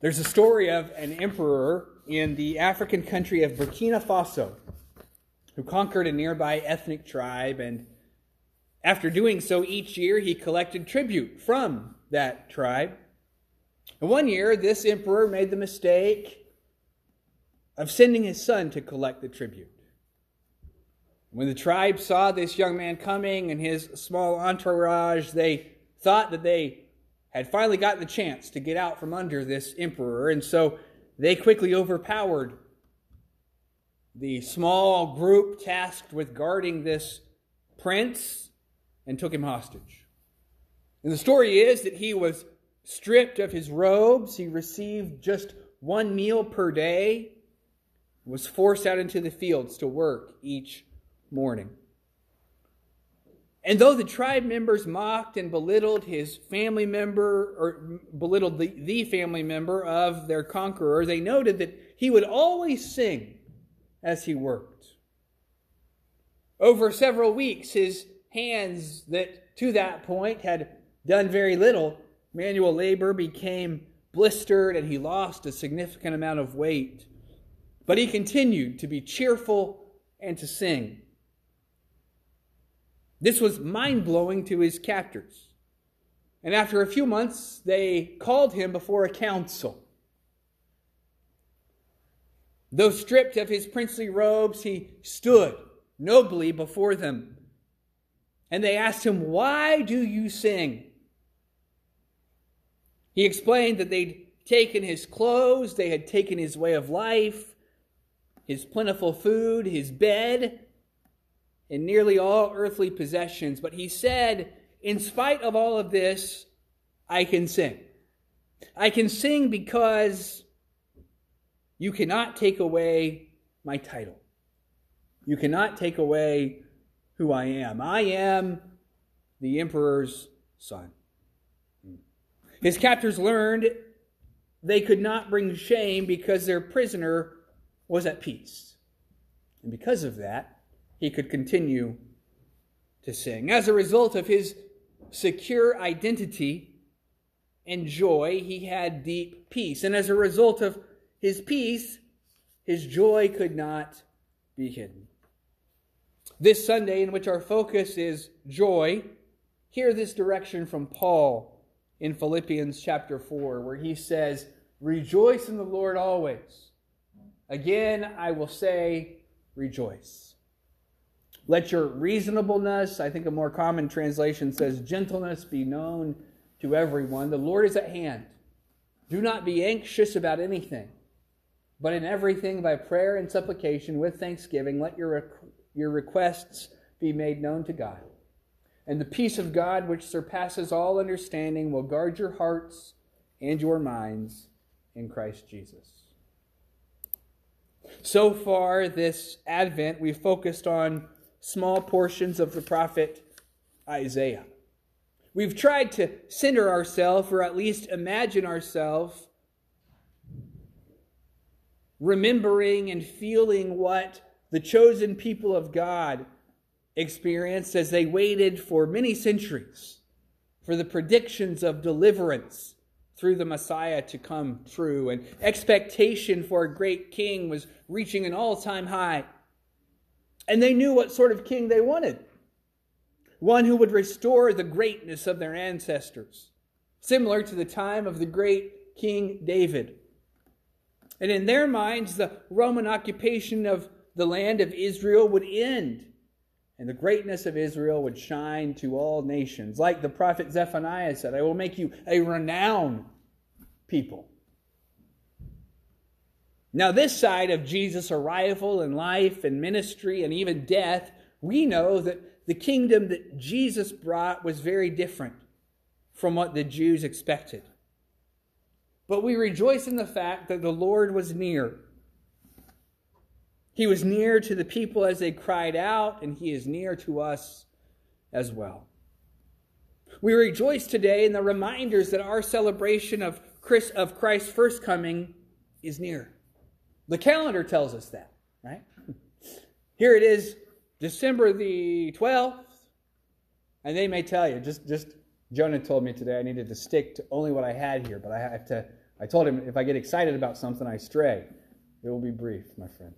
There's a story of an emperor in the African country of Burkina Faso who conquered a nearby ethnic tribe, and after doing so each year, he collected tribute from that tribe. And one year, this emperor made the mistake of sending his son to collect the tribute. When the tribe saw this young man coming and his small entourage, they thought that they had finally gotten the chance to get out from under this emperor, and so they quickly overpowered the small group tasked with guarding this prince and took him hostage. And the story is that he was stripped of his robes, he received just one meal per day, was forced out into the fields to work each morning. And though the tribe members mocked and belittled his family member, or belittled the, the family member of their conqueror, they noted that he would always sing as he worked. Over several weeks, his hands that to that point had done very little manual labor became blistered and he lost a significant amount of weight. But he continued to be cheerful and to sing. This was mind blowing to his captors. And after a few months, they called him before a council. Though stripped of his princely robes, he stood nobly before them. And they asked him, Why do you sing? He explained that they'd taken his clothes, they had taken his way of life, his plentiful food, his bed, and nearly all earthly possessions. But he said, In spite of all of this, I can sing. I can sing because you cannot take away my title. You cannot take away who I am. I am the emperor's son. His captors learned they could not bring shame because their prisoner was at peace. And because of that, he could continue to sing. As a result of his secure identity and joy, he had deep peace. And as a result of his peace, his joy could not be hidden. This Sunday, in which our focus is joy, hear this direction from Paul in Philippians chapter 4, where he says, Rejoice in the Lord always. Again, I will say, rejoice. Let your reasonableness, I think a more common translation says, gentleness be known to everyone. The Lord is at hand. Do not be anxious about anything, but in everything by prayer and supplication with thanksgiving, let your, your requests be made known to God. And the peace of God, which surpasses all understanding, will guard your hearts and your minds in Christ Jesus. So far, this Advent, we've focused on small portions of the prophet Isaiah. We've tried to center ourselves, or at least imagine ourselves, remembering and feeling what the chosen people of God experienced as they waited for many centuries for the predictions of deliverance through the Messiah to come true. And expectation for a great king was reaching an all time high. And they knew what sort of king they wanted one who would restore the greatness of their ancestors, similar to the time of the great King David. And in their minds, the Roman occupation of the land of Israel would end, and the greatness of Israel would shine to all nations. Like the prophet Zephaniah said, I will make you a renowned people. Now, this side of Jesus' arrival and life and ministry and even death, we know that the kingdom that Jesus brought was very different from what the Jews expected. But we rejoice in the fact that the Lord was near. He was near to the people as they cried out, and He is near to us as well. We rejoice today in the reminders that our celebration of Christ's first coming is near. The calendar tells us that, right? Here it is, December the 12th. And they may tell you, just, just Jonah told me today I needed to stick to only what I had here, but I have to I told him if I get excited about something, I stray. It will be brief, my friend.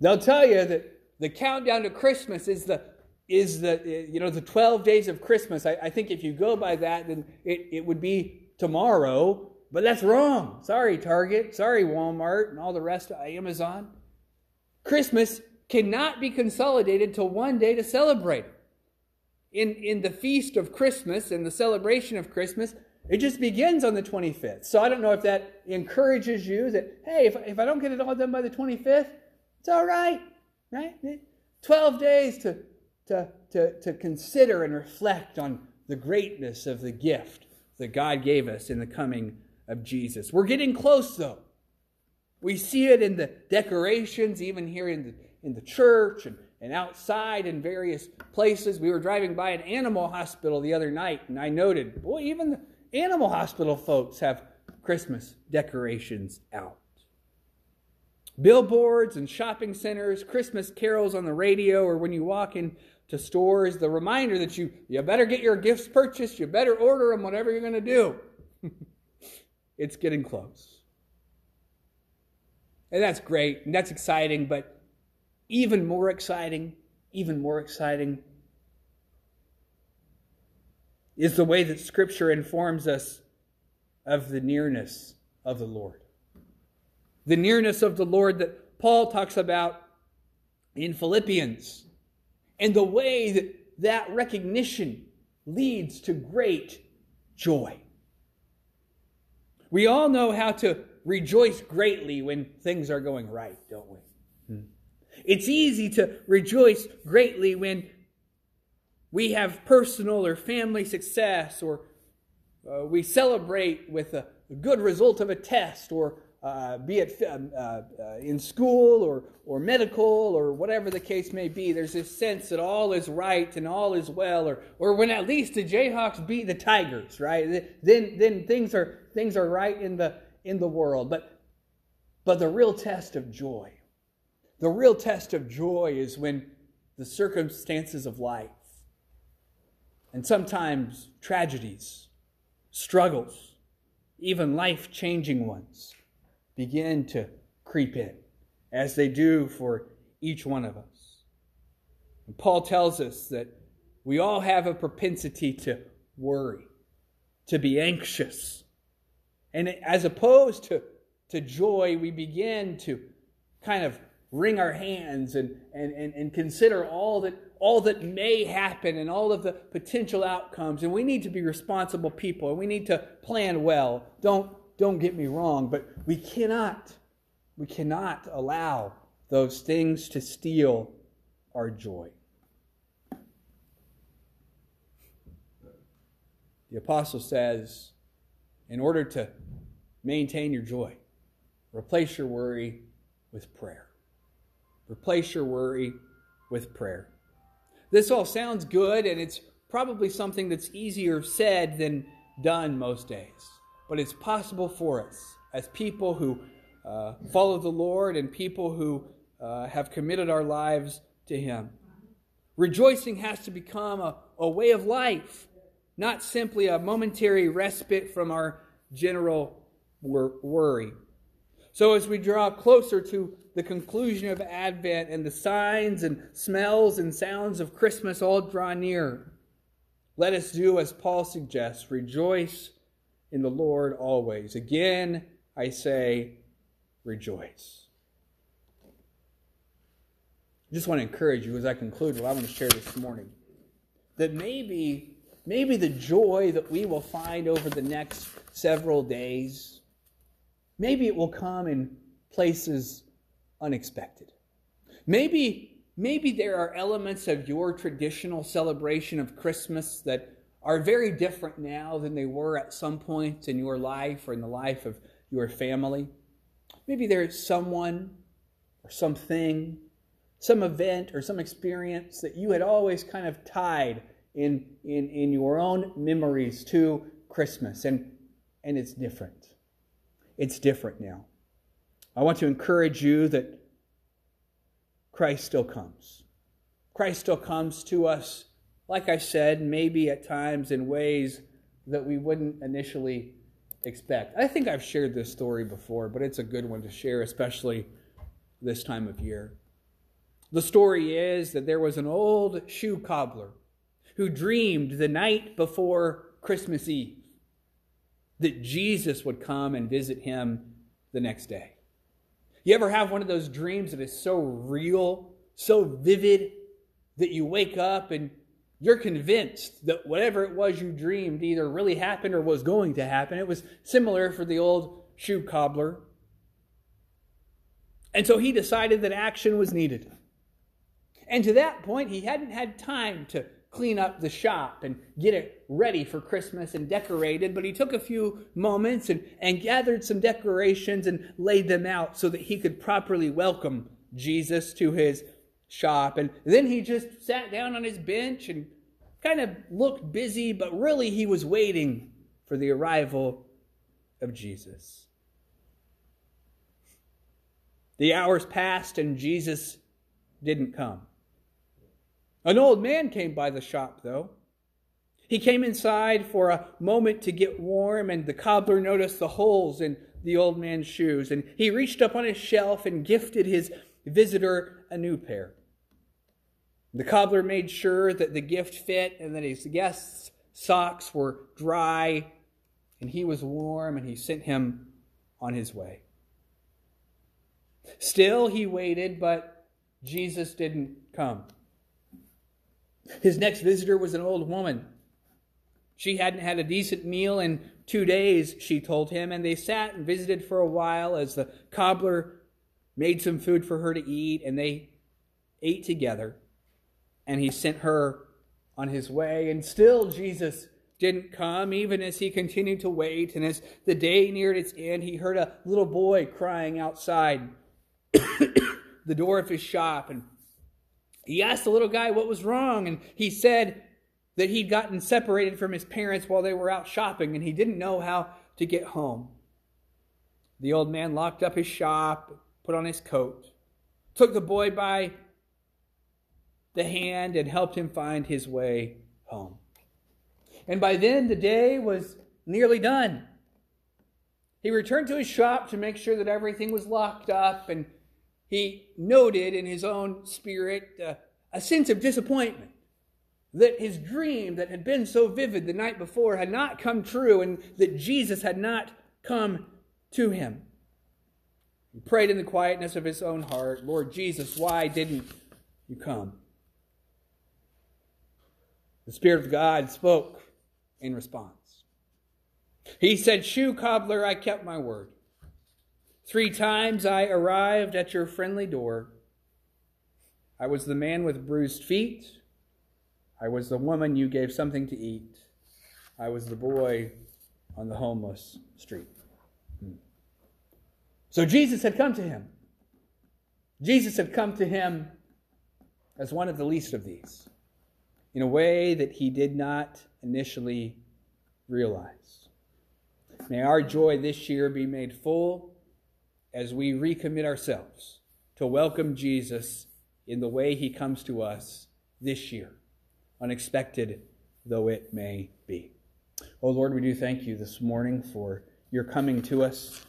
They'll tell you that the countdown to Christmas is the is the you know the 12 days of Christmas. I, I think if you go by that, then it, it would be tomorrow, but that's wrong. Sorry, Target. Sorry, Walmart and all the rest of Amazon. Christmas cannot be consolidated to one day to celebrate. In, in the feast of Christmas and the celebration of Christmas, it just begins on the 25th. So I don't know if that encourages you that, hey, if, if I don't get it all done by the 25th, it's all right, right? 12 days to, to, to, to consider and reflect on the greatness of the gift that God gave us in the coming of Jesus. We're getting close, though. We see it in the decorations, even here in the, in the church and, and outside in various places. We were driving by an animal hospital the other night, and I noted, boy, even the animal hospital folks have Christmas decorations out. Billboards and shopping centers, Christmas carols on the radio, or when you walk into stores, the reminder that you, you better get your gifts purchased, you better order them, whatever you're going to do. it's getting close. And that's great, and that's exciting, but even more exciting, even more exciting is the way that Scripture informs us of the nearness of the Lord. The nearness of the Lord that Paul talks about in Philippians, and the way that that recognition leads to great joy. We all know how to rejoice greatly when things are going right, don't we? Hmm. It's easy to rejoice greatly when we have personal or family success, or uh, we celebrate with a, a, good result of a test, or uh, be it um, uh, uh, in school or, or medical or whatever the case may be, there's this sense that all is right and all is well, or, or when at least the Jayhawks beat the Tigers, right? Then, then things, are, things are right in the, in the world. But, but the real test of joy, the real test of joy is when the circumstances of life and sometimes tragedies, struggles, even life changing ones begin to creep in, as they do for each one of us. And Paul tells us that we all have a propensity to worry, to be anxious. And as opposed to, to joy, we begin to kind of wring our hands and, and, and, and consider all that all that may happen and all of the potential outcomes. And we need to be responsible people and we need to plan well. Don't, don't get me wrong, but we cannot, we cannot allow those things to steal our joy. The apostle says, in order to maintain your joy, replace your worry with prayer. Replace your worry with prayer. This all sounds good, and it's probably something that's easier said than done most days. But it's possible for us as people who uh, follow the Lord and people who uh, have committed our lives to Him. Rejoicing has to become a, a way of life, not simply a momentary respite from our general wor- worry. So, as we draw closer to the conclusion of Advent and the signs and smells and sounds of Christmas all draw near, let us do as Paul suggests rejoice in the Lord always. Again, I say, rejoice. I just want to encourage you as I conclude what I want to share this morning that maybe maybe the joy that we will find over the next several days maybe it will come in places unexpected. Maybe, maybe there are elements of your traditional celebration of Christmas that are very different now than they were at some point in your life or in the life of your family. Maybe there's someone or something, some event or some experience that you had always kind of tied in, in, in your own memories to Christmas, and, and it's different. It's different now. I want to encourage you that Christ still comes. Christ still comes to us, like I said, maybe at times in ways that we wouldn't initially expect. I think I've shared this story before, but it's a good one to share, especially this time of year. The story is that there was an old shoe cobbler who dreamed the night before Christmas Eve that Jesus would come and visit him the next day. You ever have one of those dreams that is so real, so vivid, that you wake up and you're convinced that whatever it was you dreamed either really happened or was going to happen? It was similar for the old shoe cobbler. And so he decided that action was needed. And to that point, he hadn't had time to clean up the shop and get it ready for Christmas and decorated, but he took a few moments and, and gathered some decorations and laid them out so that he could properly welcome Jesus to his shop. And then he just sat down on his bench and kind of looked busy, but really he was waiting for the arrival of Jesus. The hours passed and Jesus didn't come. An old man came by the shop, though. He came inside for a moment to get warm, and the cobbler noticed the holes in the old man's shoes, and he reached up on his shelf and gifted his visitor a new pair. The cobbler made sure that the gift fit and that his guest's socks were dry and he was warm, and he sent him on his way. Still, he waited, but Jesus didn't come. His next visitor was an old woman. She hadn't had a decent meal in two days, she told him, and they sat and visited for a while as the cobbler made some food for her to eat, and they ate together. And he sent her on his way, and still Jesus didn't come, even as he continued to wait. And as the day neared its end, he heard a little boy crying outside the door of his shop. And he asked the little guy what was wrong, and he said that he'd gotten separated from his parents while they were out shopping, and he didn't know how to get home. The old man locked up his shop, put on his coat, took the boy by the hand, and helped him find his way home. And by then, the day was nearly done. He returned to his shop to make sure that everything was locked up and he noted in his own spirit uh, a sense of disappointment that his dream that had been so vivid the night before had not come true and that Jesus had not come to him. He prayed in the quietness of his own heart, Lord Jesus, why didn't you come? The Spirit of God spoke in response. He said, Shoe cobbler, I kept my word. Three times I arrived at your friendly door. I was the man with bruised feet. I was the woman you gave something to eat. I was the boy on the homeless street. Hmm. So Jesus had come to him. Jesus had come to him as one of the least of these in a way that he did not initially realize. May our joy this year be made full as we recommit ourselves to welcome Jesus in the way he comes to us this year, unexpected though it may be. Oh Lord, we do thank you this morning for your coming to us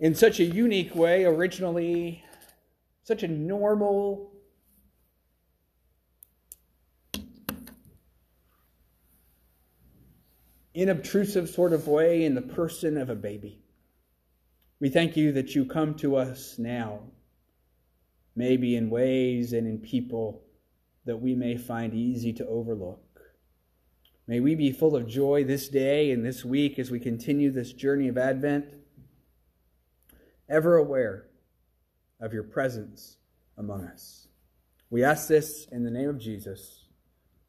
in such a unique way, originally, such a normal, inobtrusive sort of way in the person of a baby. We thank you that you come to us now, maybe in ways and in people that we may find easy to overlook. May we be full of joy this day and this week as we continue this journey of Advent, ever aware of your presence among us. We ask this in the name of Jesus.